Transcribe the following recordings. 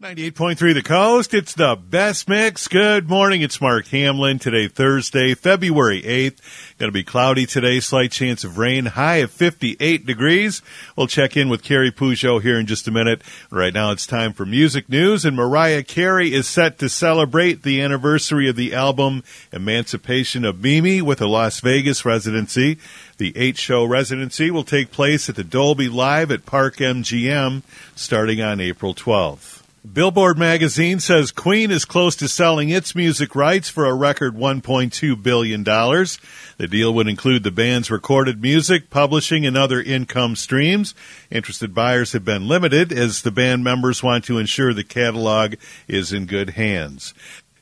98.3 The Coast. It's the best mix. Good morning. It's Mark Hamlin. Today, Thursday, February 8th. Going to be cloudy today. Slight chance of rain. High of 58 degrees. We'll check in with Carrie Peugeot here in just a minute. Right now, it's time for music news. And Mariah Carey is set to celebrate the anniversary of the album Emancipation of Mimi with a Las Vegas residency. The eight show residency will take place at the Dolby Live at Park MGM starting on April 12th. Billboard magazine says Queen is close to selling its music rights for a record $1.2 billion. The deal would include the band's recorded music, publishing, and other income streams. Interested buyers have been limited as the band members want to ensure the catalog is in good hands.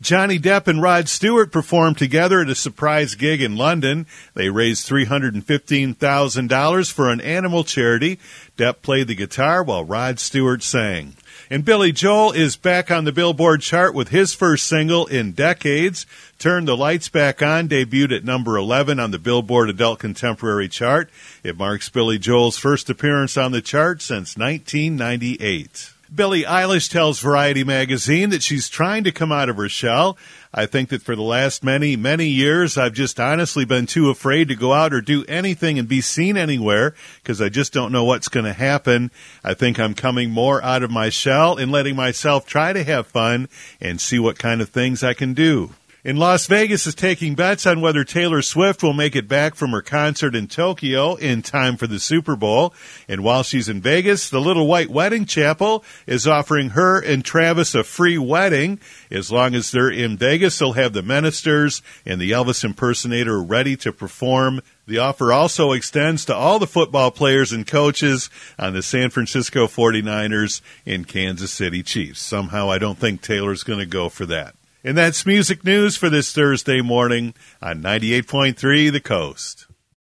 Johnny Depp and Rod Stewart performed together at a surprise gig in London. They raised $315,000 for an animal charity. Depp played the guitar while Rod Stewart sang. And Billy Joel is back on the Billboard chart with his first single in decades. Turn the Lights Back On debuted at number 11 on the Billboard Adult Contemporary chart. It marks Billy Joel's first appearance on the chart since 1998. Billie Eilish tells Variety magazine that she's trying to come out of her shell. I think that for the last many, many years, I've just honestly been too afraid to go out or do anything and be seen anywhere because I just don't know what's going to happen. I think I'm coming more out of my shell and letting myself try to have fun and see what kind of things I can do. In Las Vegas is taking bets on whether Taylor Swift will make it back from her concert in Tokyo in time for the Super Bowl. And while she's in Vegas, the Little White Wedding Chapel is offering her and Travis a free wedding. As long as they're in Vegas, they'll have the ministers and the Elvis impersonator ready to perform. The offer also extends to all the football players and coaches on the San Francisco 49ers and Kansas City Chiefs. Somehow I don't think Taylor's going to go for that. And that's music news for this Thursday morning on 98.3 The Coast.